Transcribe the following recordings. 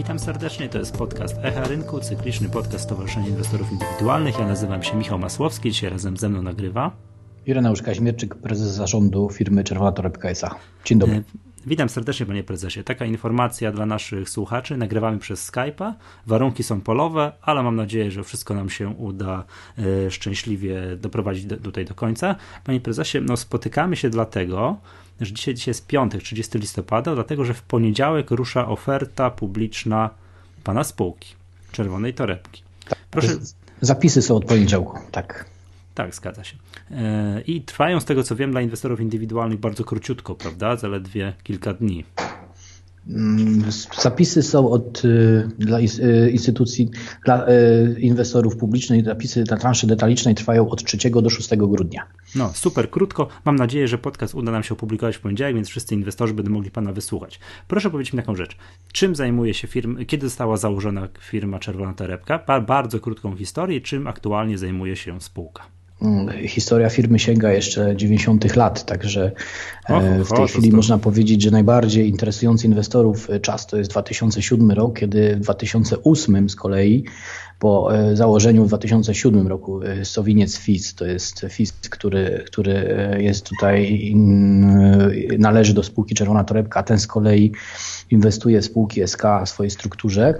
Witam serdecznie, to jest podcast Echa Rynku, cykliczny podcast Stowarzyszenia Inwestorów Indywidualnych. Ja nazywam się Michał Masłowski, dzisiaj razem ze mną nagrywa Ireneusz Kaźmierczyk, prezes zarządu firmy Czerwona Torebka S.A. Dzień dobry. E, witam serdecznie panie prezesie. Taka informacja dla naszych słuchaczy. Nagrywamy przez Skype'a. Warunki są polowe, ale mam nadzieję, że wszystko nam się uda e, szczęśliwie doprowadzić do, tutaj do końca. Panie prezesie, no spotykamy się dlatego, że dzisiaj, dzisiaj jest piątek, 30 listopada, dlatego że w poniedziałek rusza oferta publiczna pana spółki, Czerwonej Torebki. Tak, Proszę... Zapisy są od poniedziałku, tak. Tak, zgadza się. E, I trwają z tego co wiem dla inwestorów indywidualnych bardzo króciutko, prawda? Zaledwie kilka dni. Mm, zapisy są od, y, dla y, instytucji, dla y, inwestorów publicznych, zapisy dla transzy detalicznej trwają od 3 do 6 grudnia. No, super krótko. Mam nadzieję, że podcast uda nam się opublikować w poniedziałek, więc wszyscy inwestorzy będą mogli Pana wysłuchać. Proszę powiedzieć mi taką rzecz. Czym zajmuje się firma, kiedy została założona firma Czerwona Torebka? Bardzo krótką historię. Czym aktualnie zajmuje się spółka? Mm, historia firmy sięga jeszcze 90. lat, także e, w tej chwili można powiedzieć, że najbardziej interesujący inwestorów e, czas to jest 2007 rok, kiedy w 2008 z kolei po e, założeniu w 2007 roku Sowiniec FIS, to jest FIS, który, który jest tutaj, należy do spółki Czerwona Torebka, a ten z kolei inwestuje w spółki SK w swojej strukturze.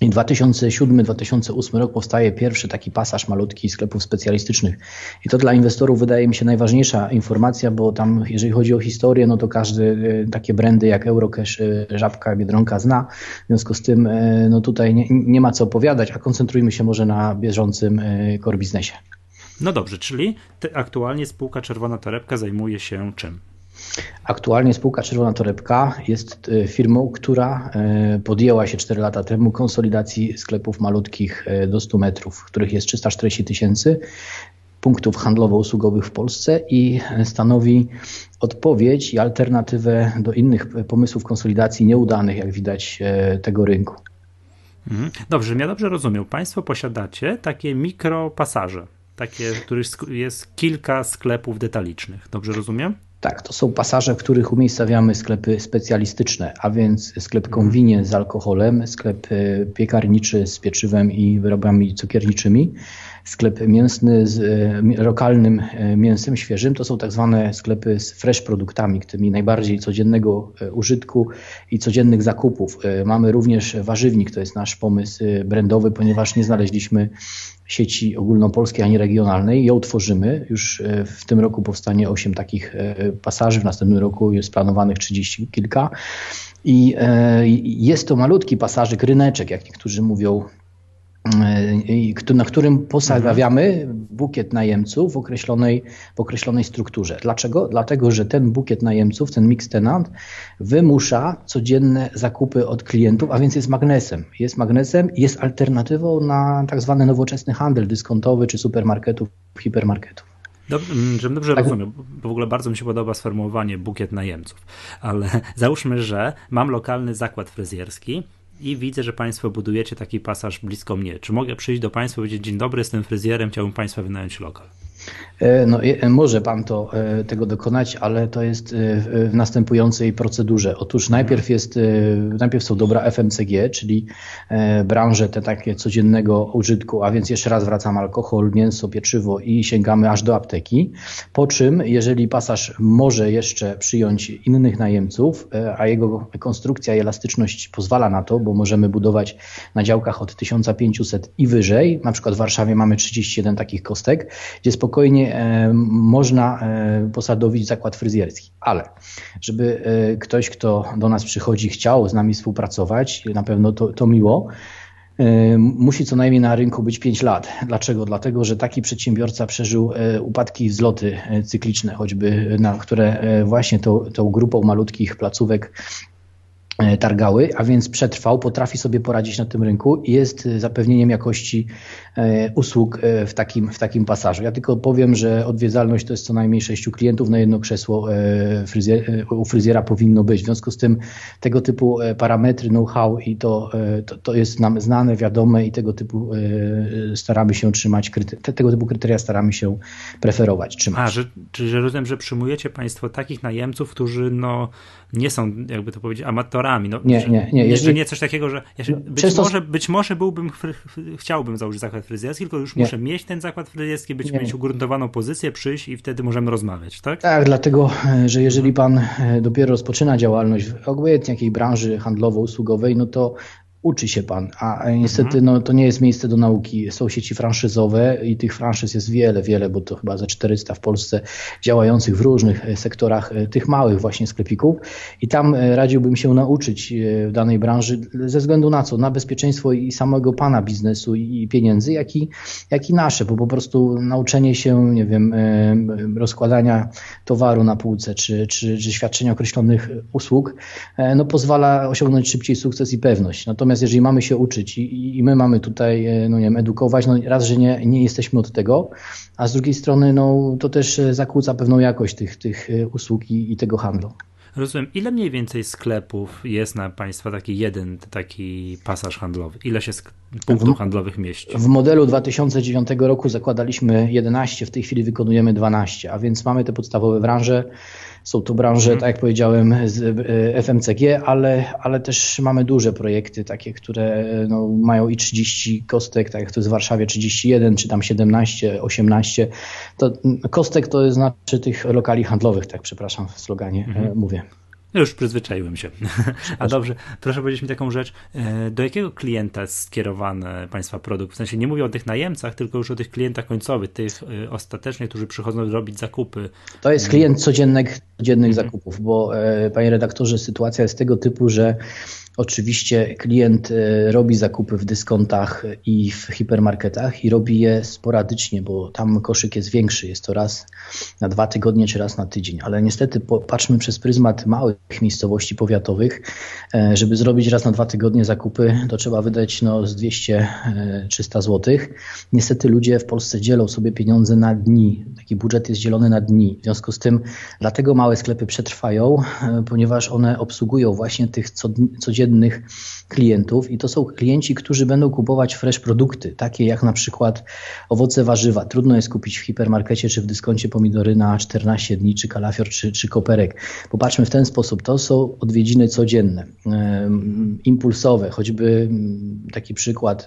I 2007-2008 rok powstaje pierwszy taki pasaż malutki sklepów specjalistycznych. I to dla inwestorów wydaje mi się najważniejsza informacja, bo tam, jeżeli chodzi o historię, no to każdy e, takie brandy jak Eurocash, e, Żabka, Biedronka zna. W związku z tym, e, no tutaj nie, nie ma co opowiadać, a koncentrujmy się może na bieżącym core biznesie. No dobrze, czyli aktualnie spółka Czerwona Torebka zajmuje się czym? Aktualnie spółka Czerwona Torebka jest e, firmą, która e, podjęła się 4 lata temu konsolidacji sklepów malutkich e, do 100 metrów, których jest 340 tysięcy punktów handlowo-usługowych w Polsce i stanowi odpowiedź i alternatywę do innych pomysłów konsolidacji nieudanych, jak widać, tego rynku. Mhm. Dobrze, ja dobrze rozumiem. Państwo posiadacie takie mikropasaże, takie, w których jest kilka sklepów detalicznych. Dobrze rozumiem? Tak, to są pasaże, w których umiejscawiamy sklepy specjalistyczne, a więc sklep konwinie z alkoholem, sklep e, piekarniczy z pieczywem i wyrobami cukierniczymi, sklep mięsny z e, lokalnym e, mięsem świeżym. To są tak zwane sklepy z fresh produktami, tymi najbardziej codziennego użytku i codziennych zakupów. Mamy również warzywnik, to jest nasz pomysł brandowy, ponieważ nie znaleźliśmy sieci ogólnopolskiej ani regionalnej. Ją tworzymy. Już e, w tym roku powstanie 8 takich e, pasaży, w następnym roku jest planowanych 30 kilka. I e, jest to malutki pasażyk, ryneczek, jak niektórzy mówią, na którym postawiamy bukiet najemców w określonej, w określonej strukturze. Dlaczego? Dlatego, że ten bukiet najemców, ten mix tenant wymusza codzienne zakupy od klientów, a więc jest magnesem. Jest magnesem, jest alternatywą na tak zwany nowoczesny handel dyskontowy czy supermarketów, hipermarketów. Dobrze, mm, żebym dobrze tak. rozumiem, bo w ogóle bardzo mi się podoba sformułowanie bukiet najemców, ale załóżmy, że mam lokalny zakład fryzjerski, i widzę, że Państwo budujecie taki pasaż blisko mnie. Czy mogę przyjść do Państwa i powiedzieć: Dzień dobry, jestem fryzjerem, chciałbym Państwa wynająć lokal? E, no, e, może pan to, e, tego dokonać, ale to jest w następującej procedurze. Otóż najpierw jest, najpierw są dobra FMCG, czyli branże te takie codziennego użytku, a więc jeszcze raz wracam alkohol, mięso, pieczywo i sięgamy aż do apteki. Po czym, jeżeli pasaż może jeszcze przyjąć innych najemców, a jego konstrukcja i elastyczność pozwala na to, bo możemy budować na działkach od 1500 i wyżej, na przykład w Warszawie mamy 31 takich kostek, gdzie spokojnie e, można e, posadowić zakład fryzjerski. Ale żeby e, ktoś, kto do nas przychodzi, chciał z nami współpracować, na pewno to, to miło, musi co najmniej na rynku być 5 lat. Dlaczego? Dlatego, że taki przedsiębiorca przeżył upadki i wzloty cykliczne, choćby na które właśnie tą, tą grupą malutkich placówek targały, a więc przetrwał, potrafi sobie poradzić na tym rynku i jest zapewnieniem jakości e, usług e, w takim, w takim pasażu. Ja tylko powiem, że odwiedzalność to jest co najmniej sześciu klientów na jedno krzesło fryzjer, u fryzjera powinno być. W związku z tym tego typu parametry, know-how i to, to, to, jest nam znane, wiadome i tego typu staramy się trzymać, tego typu kryteria staramy się preferować, trzymać. A, że, czyli że rozumiem, że przyjmujecie Państwo takich najemców, którzy no, nie są, jakby to powiedzieć, amatorami No, nie, nie, nie. Jeżeli... nie coś takiego, że ja się, być, Często... może, być może byłbym, chciałbym założyć zakład fryzjerski, tylko już nie. muszę mieć ten zakład fryzjerski, być, nie. mieć ugruntowaną pozycję, przyjść i wtedy możemy rozmawiać, tak? Tak, dlatego, e, że jeżeli pan e, dopiero rozpoczyna działalność w obojętnie jakiej branży handlowo-usługowej, no to uczy się pan, a niestety mhm. no, to nie jest miejsce do nauki. Są sieci franszyzowe i tych franszyz jest wiele, wiele, bo to chyba za 400 w Polsce działających w różnych e, sektorach e, tych małych właśnie sklepików i tam e, radziłbym się nauczyć w danej branży ze względu na co? Na bezpieczeństwo i samego pana biznesu i pieniędzy, jak i, jak i nasze, bo po prostu nauczenie się, nie wiem, rozkładania towaru na półce czy, czy, czy świadczenia określonych usług, no pozwala osiągnąć szybciej sukces i pewność. Natomiast Natomiast jeżeli mamy się uczyć i, i my mamy tutaj, e, no nie wiem, edukować, no raz, że nie, nie jesteśmy od tego, a z drugiej strony, no to też e, zakłóca pewną jakość tych, tych e, usług i, i tego handlu. Rozumiem. Ile mniej więcej sklepów jest na Państwa taki jeden taki pasaż handlowy? Ile się punktów w, handlowych mieści? W modelu 2009 roku zakładaliśmy 11, w tej chwili wykonujemy 12, a więc mamy te podstawowe branże. Są to branże, mhm. tak jak powiedziałem, z e, FMCG, ale, ale też mamy duże projekty, takie, które no, mają i 30 kostek, tak jak to jest w Warszawie 31, czy tam 17, 18. To kostek to znaczy tych lokali handlowych, tak przepraszam w sloganie mhm. E, mówię. Już przyzwyczaiłem się. A dobrze, proszę powiedzieć mi taką rzecz, e, do jakiego klienta jest skierowany Państwa produkt? W sensie nie mówię o tych najemcach, tylko już o tych klientach końcowych, tych e, ostatecznych, którzy przychodzą robić zakupy. To jest klient codziennych, codziennych mhm. zakupów, bo e, Panie redaktorze, sytuacja jest tego typu, że Oczywiście klient e, robi zakupy w dyskontach i w hipermarketach i robi je sporadycznie, bo tam koszyk jest większy. Jest to raz na dwa tygodnie czy raz na tydzień. Ale niestety patrzmy przez pryzmat małych miejscowości powiatowych. E, żeby zrobić raz na dwa tygodnie zakupy, to trzeba wydać no, z 200-300 zł. Niestety ludzie w Polsce dzielą sobie pieniądze na dni. Taki budżet jest dzielony na dni. W związku z tym dlatego małe sklepy przetrwają, e, ponieważ one obsługują właśnie tych codziennych codziennych klientów i to są klienci, którzy będą kupować fresh produkty, takie jak na przykład owoce, warzywa. Trudno jest kupić w hipermarkecie czy w dyskoncie pomidory na 14 dni, czy kalafior, czy, czy koperek. Popatrzmy w ten sposób, to są odwiedziny codzienne, impulsowe, choćby taki przykład,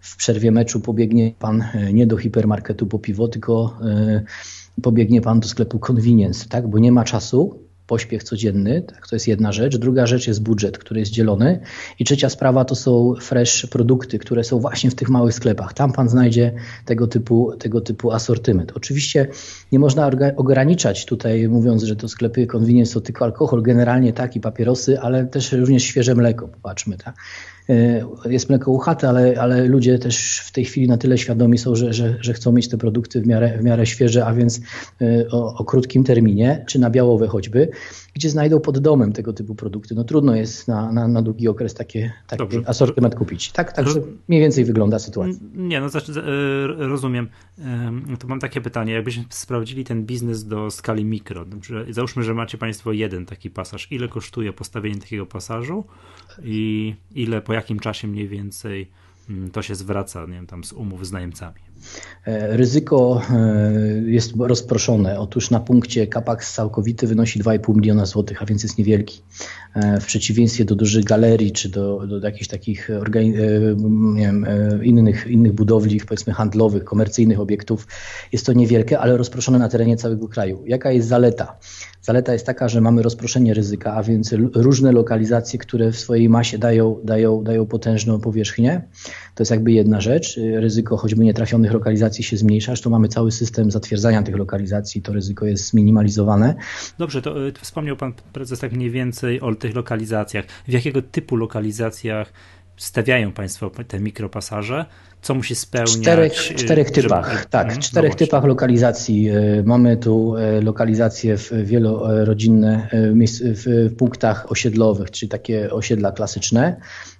w przerwie meczu pobiegnie pan e, nie do hipermarketu po piwo, tylko e, pobiegnie pan do sklepu convenience, tak? bo nie ma czasu, pośpiech codzienny, tak, to jest jedna rzecz. Druga rzecz jest budżet, który jest dzielony. I trzecia sprawa to są fresh produkty, które są właśnie w tych małych sklepach. Tam pan znajdzie tego typu, tego typu asortyment. Oczywiście nie można ograniczać tutaj, mówiąc, że to sklepy convenience to tylko alkohol, generalnie tak i papierosy, ale też również świeże mleko, popatrzmy. Tak? E, jest mleko uchate, ale, ale ludzie też w tej chwili na tyle świadomi są, że, że, że chcą mieć te produkty w miarę, w miarę świeże, a więc e, o, o krótkim terminie, czy na białowe choćby gdzie znajdą pod domem tego typu produkty. No trudno jest na, na, na długi okres takie, taki asortyment kupić. Tak, tak mniej więcej wygląda sytuacja. Nie, no znaczy, rozumiem. To mam takie pytanie, jakbyśmy sprawdzili ten biznes do skali mikro, załóżmy, że macie Państwo jeden taki pasaż, ile kosztuje postawienie takiego pasażu i ile, po jakim czasie mniej więcej mm, to się zwraca, nie wiem, tam z umów z najemcami? E, ryzyko e, jest rozproszone. Otóż na punkcie Capax całkowity wynosi 2,5 miliona złotych, a więc jest niewielki. E, w przeciwieństwie do dużych galerii czy do, do jakichś takich wiem, innych, innych budowli, powiedzmy handlowych, komercyjnych obiektów, jest to niewielkie, ale rozproszone na terenie całego kraju. Jaka jest zaleta? Zaleta jest taka, że mamy rozproszenie ryzyka, a więc różne lokalizacje, które w swojej masie dają, dają, dają potężną powierzchnię. To jest jakby jedna rzecz. Ryzyko choćby nietrafionych lokalizacji się zmniejsza, to mamy cały system zatwierdzania tych lokalizacji, to ryzyko jest zminimalizowane. Dobrze, to, to wspomniał Pan Prezes tak mniej więcej o tych lokalizacjach. W jakiego typu lokalizacjach stawiają Państwo te mikropasaże? Co musi spełniać? Czterech, czterech żeby... typach, tak, mhm, czterech no typach lokalizacji. E, mamy tu e, lokalizacje w wielorodzinne w punktach osiedlowych, czyli takie osiedla klasyczne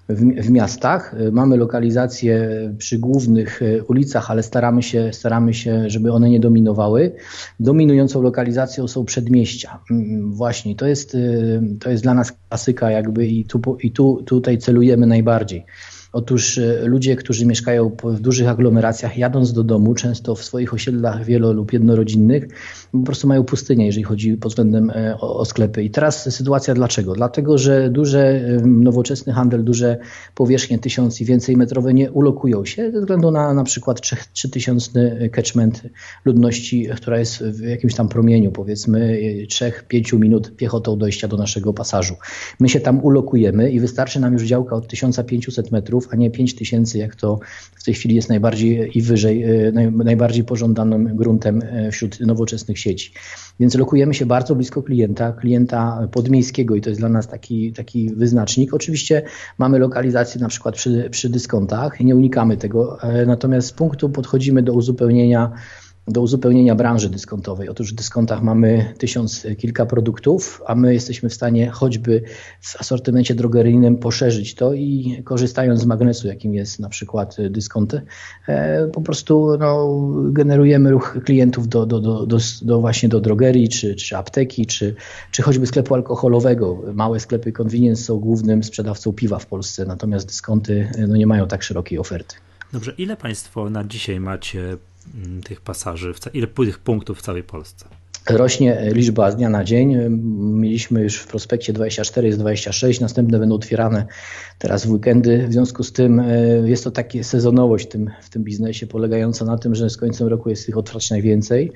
w, w miastach. Mamy lokalizacje przy głównych ulicach, ale staramy się, staramy się, żeby one nie dominowały. Dominującą lokalizacją są przedmieścia. Mm, właśnie, to jest, to jest dla nas klasyka jakby i, tu, i tu, tutaj celujemy najbardziej. Otóż ludzie, którzy mieszkają w dużych aglomeracjach, jadąc do domu, często w swoich osiedlach wielo- lub jednorodzinnych, po prostu mają pustynię, jeżeli chodzi pod względem o, o sklepy. I teraz sytuacja dlaczego? Dlatego, że duże, nowoczesny handel, duże powierzchnie tysiąc i więcej metrowe nie ulokują się ze względu na na przykład 3000 catchment ludności, która jest w jakimś tam promieniu, powiedzmy 3-5 minut piechotą dojścia do naszego pasażu. My się tam ulokujemy i wystarczy nam już działka od 1500 metrów, a nie 5000, jak to w tej chwili jest najbardziej i wyżej, e, najbardziej pożądanym gruntem e, wśród nowoczesnych sieci. Więc lokujemy się bardzo blisko klienta, klienta podmiejskiego i to jest dla nas taki, taki wyznacznik. Oczywiście mamy lokalizację na przykład przy, przy dyskontach i nie unikamy tego, e, natomiast z punktu podchodzimy do uzupełnienia do uzupełnienia branży dyskontowej. Otóż w dyskontach mamy tysiąc kilka produktów, a my jesteśmy w stanie choćby w asortymencie drogeryjnym poszerzyć to i korzystając z magnesu, jakim jest na przykład dyskonty, e, po prostu no, generujemy ruch klientów do, do, do, do, do właśnie do drogerii, czy, czy apteki, czy, czy choćby sklepu alkoholowego. Małe sklepy convenience są głównym sprzedawcą piwa w Polsce, natomiast dyskonty no, nie mają tak szerokiej oferty. Dobrze, ile Państwo na dzisiaj macie tych pasaży, ile tych punktów w całej Polsce? Rośnie liczba z dnia na dzień. Mieliśmy już w prospekcie 24, jest 26, następne będą otwierane teraz w weekendy. W związku z tym e, jest to taka sezonowość w tym, w tym biznesie, polegająca na tym, że z końcem roku jest ich otwarć najwięcej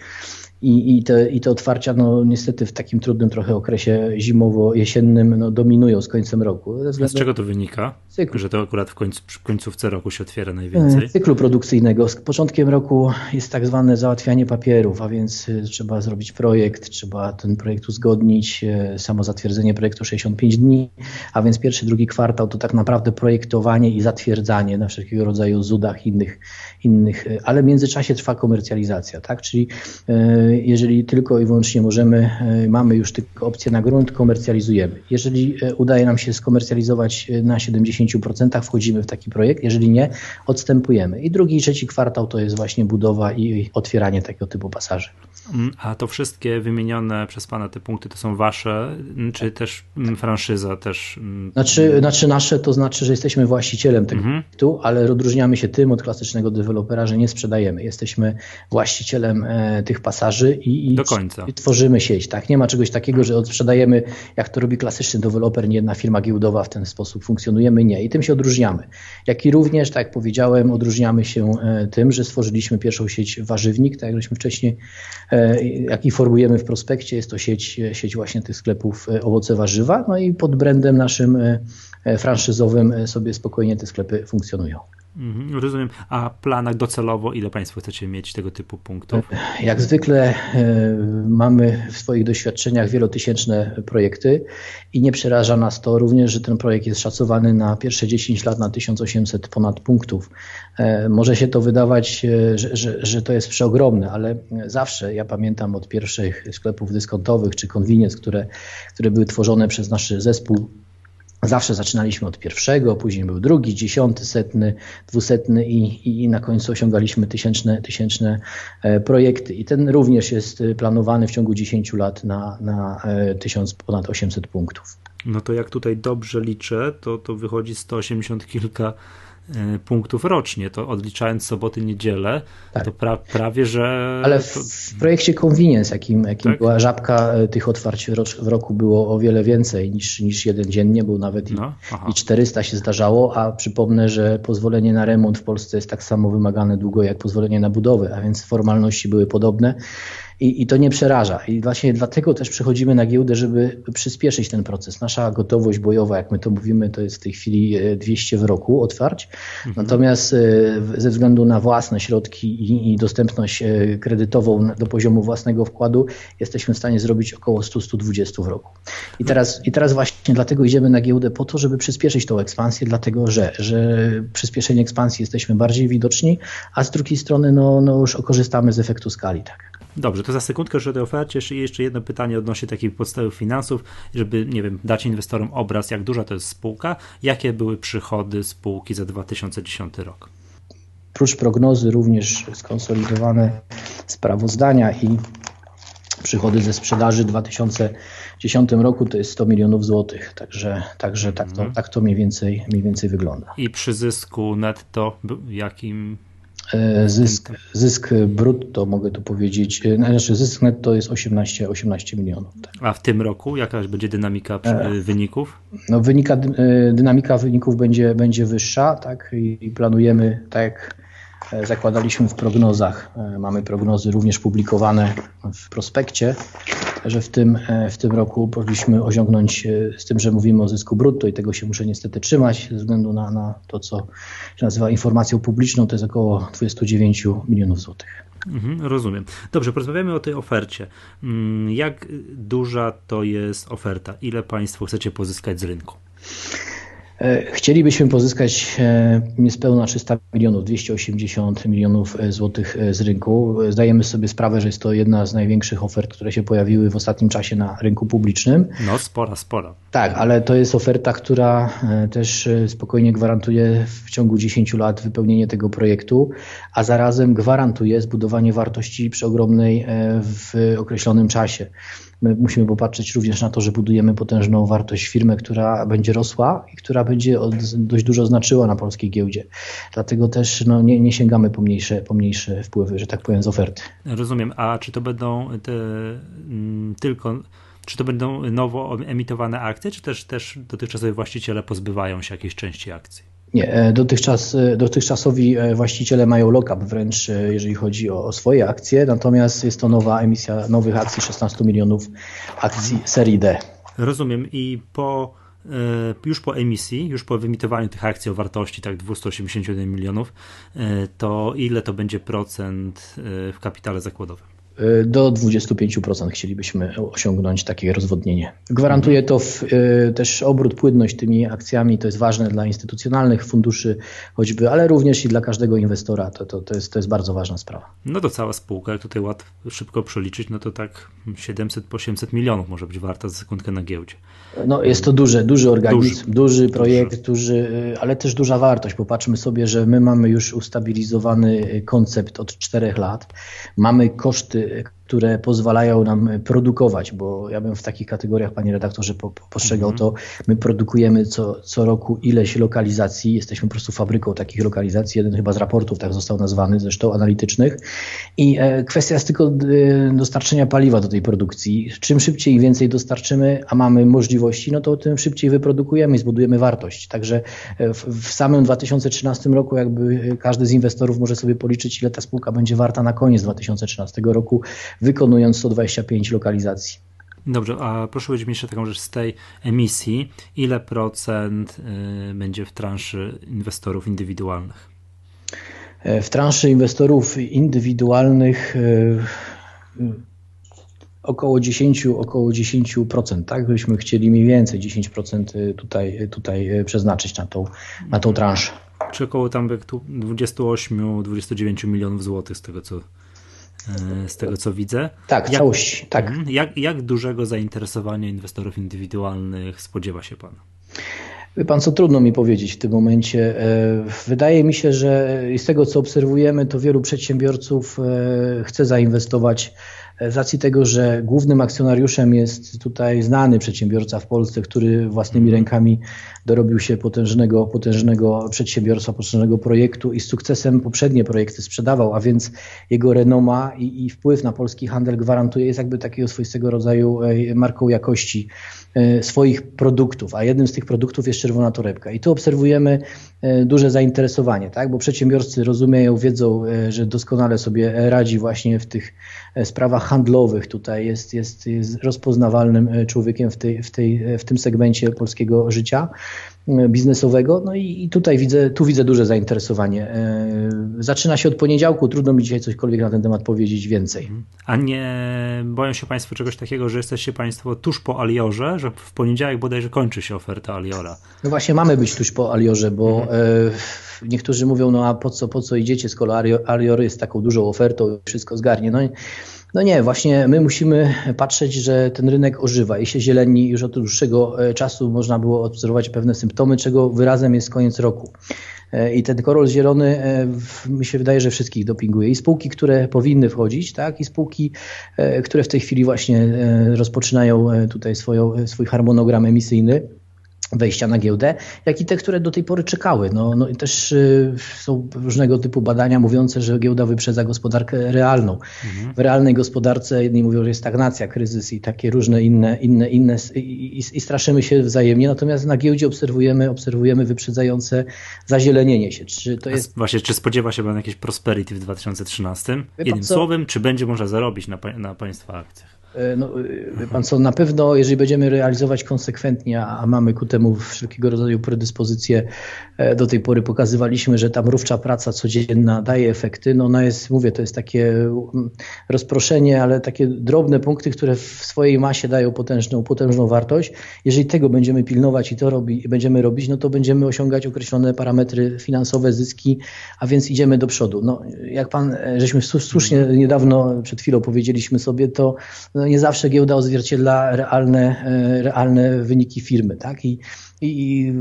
i, i, te, I te otwarcia, no niestety w takim trudnym trochę okresie zimowo-jesiennym no, dominują z końcem roku. Z czego to wynika? Cyklu. Że to akurat w końcu, końcówce roku się otwiera najwięcej? Cyklu produkcyjnego. Z początkiem roku jest tak zwane załatwianie papierów, a więc y, trzeba zrobić projekt, trzeba ten projekt uzgodnić, y, samo zatwierdzenie projektu 65 dni, a więc pierwszy, drugi kwartał to tak naprawdę projektowanie i zatwierdzanie na wszelkiego rodzaju zudach innych, innych y, ale w międzyczasie trwa komercjalizacja, tak? Czyli jeżeli tylko i wyłącznie możemy, e, mamy już tylko opcję na grunt, komercjalizujemy. Jeżeli e, udaje nam się skomercjalizować e, na 70%, wchodzimy w taki projekt, jeżeli nie, odstępujemy. I drugi i trzeci kwartał to jest właśnie budowa i otwieranie takiego typu pasaży. Mm, a to wszystkie wymienione przez Pana te punkty to są Wasze, czy też mm, franszyza też? Znaczy, znaczy nasze to znaczy, że jesteśmy właścicielem tego mhm. projektu, ale odróżniamy się tym od klasycznego dewelopera, że nie sprzedajemy. Jesteśmy właścicielem tych pasaży i, i, i tworzymy sieć. Tak? Nie ma czegoś takiego, że odsprzedajemy, jak to robi klasyczny deweloper, nie jedna firma giełdowa w ten sposób funkcjonujemy. Nie. I tym się odróżniamy. Jak i również, tak jak powiedziałem, odróżniamy się e, tym, że stworzyliśmy pierwszą sieć warzywnik, tak jak żeśmy wcześniej, e, jak informujemy w prospekcie, jest to sieć, sieć właśnie tych sklepów e, owoce warzywa. No i pod brandem naszym franszyzowym sobie spokojnie te sklepy funkcjonują. Mhm, rozumiem. A planach docelowo ile Państwo chcecie mieć tego typu punktów? Jak zwykle e, mamy w swoich doświadczeniach wielotysięczne projekty i nie przeraża nas to również, że ten projekt jest szacowany na pierwsze 10 lat na 1800 ponad punktów. E, może się to wydawać, e, że, że, że to jest przeogromne, ale zawsze ja pamiętam od pierwszych sklepów dyskontowych czy convenience, które, które były tworzone przez nasz zespół Zawsze zaczynaliśmy od pierwszego, później był drugi, dziesiąty, setny, dwusetny i, i na końcu osiągaliśmy tysięczne, tysięczne e, projekty. I ten również jest e, planowany w ciągu 10 lat na, na 1000, ponad 800 punktów. No to jak tutaj dobrze liczę, to, to wychodzi 180 kilka E, punktów rocznie, to odliczając soboty, niedzielę, tak. to pra, prawie, że... Ale w, w projekcie Convenience, jakim, jakim tak? była żabka, e, tych otwarć w roku było o wiele więcej niż, niż jeden dziennie, był nawet no, i, i 400 się zdarzało, a przypomnę, że pozwolenie na remont w Polsce jest tak samo wymagane długo jak pozwolenie na budowę, a więc formalności były podobne i, I to nie przeraża. I właśnie dlatego też przychodzimy na giełdę, żeby przyspieszyć ten proces. Nasza gotowość bojowa, jak my to mówimy, to jest w tej chwili 200 e, w roku otwarć. Mhm. Natomiast e, ze względu na własne środki i, i dostępność e, kredytową do poziomu własnego wkładu, jesteśmy w stanie zrobić około 100-120 w roku. I teraz, I teraz właśnie dlatego idziemy na giełdę po to, żeby przyspieszyć tą ekspansję, dlatego że, że przyspieszenie ekspansji jesteśmy bardziej widoczni, a z drugiej strony no, no już korzystamy z efektu skali. Tak. Dobrze, to za sekundkę już o tej ofercie. Jeszcze jedno pytanie odnośnie takich podstawowych finansów, żeby, nie wiem, dać inwestorom obraz, jak duża to jest spółka, jakie były przychody spółki za 2010 rok? Prócz prognozy również skonsolidowane sprawozdania i przychody ze sprzedaży w 2010 roku to jest 100 milionów złotych, także, także tak, to, mhm. tak to mniej więcej, mniej więcej wygląda. I przy zysku netto jakim zysk, zysk brutto, mogę tu powiedzieć, e, znaczy zysk netto jest 18, 18 milionów. Tak. A w tym roku jakaś będzie dynamika e, wyników? No, wynika, dynamika wyników będzie, będzie wyższa, tak, i planujemy, tak jak zakładaliśmy w prognozach, mamy prognozy również publikowane w prospekcie, że w tym, w tym roku powinniśmy osiągnąć, z tym, że mówimy o zysku brutto i tego się muszę niestety trzymać ze względu na, na to, co się nazywa informacją publiczną, to jest około 29 milionów złotych. Mhm, rozumiem. Dobrze, porozmawiamy o tej ofercie. Mm, jak duża to jest oferta? Ile Państwo chcecie pozyskać z rynku? E, chcielibyśmy pozyskać e, niespełna 300 milionów, 280 milionów e, złotych z rynku. Zdajemy sobie sprawę, że jest to jedna z największych ofert, które się pojawiły w ostatnim czasie na rynku publicznym. No, spora, spora. Tak, ale to jest oferta, która też spokojnie gwarantuje w ciągu 10 lat wypełnienie tego projektu, a zarazem gwarantuje zbudowanie wartości przy ogromnej w określonym czasie. My musimy popatrzeć również na to, że budujemy potężną wartość firmę, która będzie rosła i która będzie dość dużo znaczyła na polskiej giełdzie. Dlatego też no, nie, nie sięgamy po mniejsze, po mniejsze wpływy, że tak powiem, z oferty. Rozumiem. A czy to będą te, mm, tylko czy to będą nowo emitowane akcje, czy też, też dotychczasowi właściciele pozbywają się jakiejś części akcji? Nie, e, dotychczas, e, dotychczasowi e, właściciele mają lock-up wręcz, jeżeli chodzi o, o, swoje akcje, natomiast jest to nowa emisja nowych akcji, 16 milionów akcji serii D. Rozumiem i po, już po emisji, już po wyemitowaniu tych akcji o wartości tak 281 milionów, to ile to będzie procent w kapitale zakładowym? Do 25% chcielibyśmy osiągnąć takie rozwodnienie. Gwarantuje to w, y, też obrót, płynność tymi akcjami, to jest ważne dla instytucjonalnych funduszy choćby, ale również i dla każdego inwestora, to, to, to, jest, to jest bardzo ważna sprawa. No to cała spółka, jak tutaj łatwo szybko przeliczyć, no to tak 700-800 milionów może być warta za sekundkę na giełdzie. No jest to duży, duży organizm, duży, duży projekt, duży. duży, ale też duża wartość. Popatrzmy sobie, że my mamy już ustabilizowany koncept od czterech lat, mamy koszty uh, które pozwalają nam produkować, bo ja bym w takich kategoriach, panie redaktorze, postrzegał to. My produkujemy co, co roku ileś lokalizacji, jesteśmy po prostu fabryką takich lokalizacji. Jeden chyba z raportów tak został nazwany, zresztą analitycznych. I e, kwestia jest tylko e, dostarczenia paliwa do tej produkcji. Czym szybciej i więcej dostarczymy, a mamy możliwości, no to tym szybciej wyprodukujemy i zbudujemy wartość. Także e, w, w samym 2013 roku, jakby każdy z inwestorów może sobie policzyć, ile ta spółka będzie warta na koniec 2013 roku wykonując 125 lokalizacji. Dobrze, a proszę powiedzieć mi jeszcze taką rzecz z tej emisji, ile procent y, będzie w transzy inwestorów indywidualnych? E, w transzy inwestorów indywidualnych e, około 10, około 10%, tak? Byśmy chcieli mniej więcej 10% tutaj, tutaj przeznaczyć na tą, na tą transzę. Czy około tam 28-29 milionów złotych z tego co E, z tego co widzę. Tak, jak, całość, tak. Mhm. Jak, jak dużego zainteresowania inwestorów indywidualnych spodziewa się Pan? Wie pan, co trudno mi powiedzieć w tym momencie. E, wydaje mi się, że z tego, co obserwujemy, to wielu przedsiębiorców e, chce zainwestować z racji tego, że głównym akcjonariuszem jest tutaj znany przedsiębiorca w Polsce, który własnymi mhm. rękami dorobił się potężnego, potężnego przedsiębiorstwa, potężnego projektu i z sukcesem poprzednie projekty sprzedawał, a więc jego renoma i, i wpływ na polski handel gwarantuje, jest jakby takiego swoistego rodzaju e, marką jakości e, swoich produktów, a jednym z tych produktów jest czerwona torebka. I tu obserwujemy e, duże zainteresowanie, tak? bo przedsiębiorcy rozumieją, wiedzą, że doskonale sobie radzi właśnie w tych sprawach handlowych. Tutaj jest, jest, jest rozpoznawalnym człowiekiem w, tej, w, tej, w tym segmencie polskiego życia biznesowego. No i, i, tutaj widzę, tu widzę duże zainteresowanie. E, zaczyna się od poniedziałku, trudno mi dzisiaj cośkolwiek na ten temat powiedzieć więcej. Mhm. A nie boją się Państwo czegoś takiego, że jesteście Państwo tuż po Aliorze, że w poniedziałek bodajże kończy się oferta Aliora? No właśnie mamy być tuż po Aliorze, bo mhm. e, niektórzy mówią, no a po co, po co idziecie, skoro Alior jest taką dużą ofertą i wszystko zgarnie. No No nie, właśnie my musimy patrzeć, że ten rynek ożywa i się zieleni już od dłuższego e, czasu można było obserwować pewne symptomy, czego wyrazem jest koniec roku. E, I ten korol zielony mi się wydaje, że wszystkich dopinguje. I spółki, które powinny wchodzić, tak, i spółki, które w tej chwili właśnie rozpoczynają tutaj swoją, swój harmonogram emisyjny wejścia na giełdę, jak i te, które do tej pory czekały. No, no i też y, są różnego typu badania mówiące, że giełda wyprzedza gospodarkę realną. Mhm. W realnej gospodarce jedni mówią, że jest stagnacja, kryzys i takie różne inne, inne, inne i, i, i straszymy się wzajemnie, natomiast na giełdzie obserwujemy, obserwujemy wyprzedzające zazielenienie się. Czy to jest... Właśnie, czy spodziewa się Pan jakieś prosperity w 2013? Jednym słowem, czy będzie można zarobić na, na Państwa akcjach? E, no, e, pan co, na pewno, jeżeli będziemy realizować konsekwentnie, a mamy ku temu wszelkiego rodzaju predyspozycje, e, do tej pory pokazywaliśmy, że ta mrówcza praca codzienna daje efekty. No ona jest, mówię, to jest takie mm, rozproszenie, ale takie drobne punkty, które w swojej masie dają potężną, potężną wartość. Jeżeli tego będziemy pilnować i to robi, będziemy robić, no to będziemy osiągać określone parametry finansowe, zyski, a więc idziemy do przodu. No, jak pan, żeśmy słusznie niedawno, przed chwilą powiedzieliśmy sobie, to nie zawsze giełda odzwierciedla realne, e, realne wyniki firmy. Tak? I i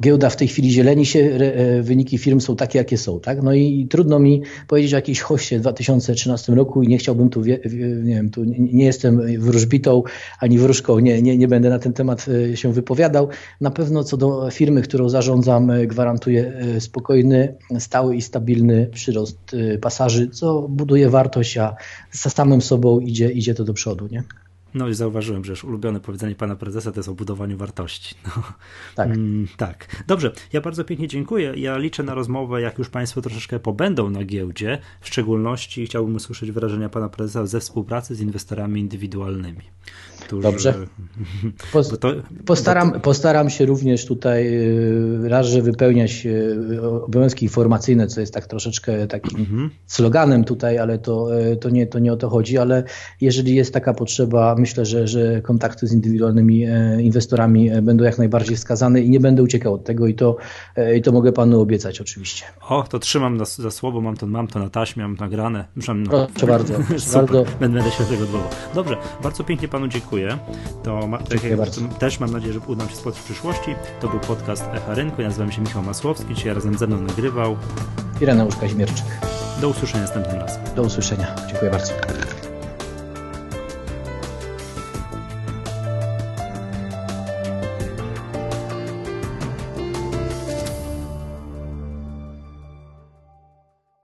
giełda w tej chwili zieleni się, e, wyniki firm są takie, jakie są. Tak? No i trudno mi powiedzieć o jakiejś hoście w 2013 roku i nie chciałbym tu, nie wiem, tu nie jestem wróżbitą ani wróżką, nie, nie, nie będę na ten temat e, się wypowiadał. Na pewno co do firmy, którą zarządzam, e, gwarantuję spokojny, stały i stabilny przyrost pasaży, co buduje wartość, a za samym sobą idzie, idzie to do przodu. Nie? No i zauważyłem, że już ulubione powiedzenie pana prezesa to jest o budowaniu wartości. No. Tak. Mm, tak. Dobrze, ja bardzo pięknie dziękuję. Ja liczę na rozmowę, jak już państwo troszeczkę pobędą na giełdzie. W szczególności chciałbym usłyszeć wyrażenia pana prezesa ze współpracy z inwestorami indywidualnymi. Którzy... Dobrze. To, postaram, to... postaram się również tutaj y, raz, że wypełniać y, obowiązki informacyjne, co jest tak troszeczkę takim mhm. sloganem tutaj, ale to, y, to, nie, to nie o to chodzi, ale jeżeli jest taka potrzeba, myślę, że, że kontakty z indywidualnymi e, inwestorami e, będą jak najbardziej wskazane i nie będę uciekał od tego i to, e, i to mogę panu obiecać oczywiście. O, to trzymam za, za słowo, mam to, mam to na taśmie, mam nagrane. no, proszę bardzo. bardzo. Będę się tego dbało. Dobrze, bardzo pięknie panu dziękuję. To ma, tak jak, bardzo. też mam nadzieję, że uda nam się spotkać w przyszłości. To był podcast Echa Rynku. Ja nazywam się Michał Masłowski, dzisiaj razem ze mną nagrywał Ireneusz Kaźmierczyk. Do usłyszenia następnym razem. Do usłyszenia. Dziękuję bardzo.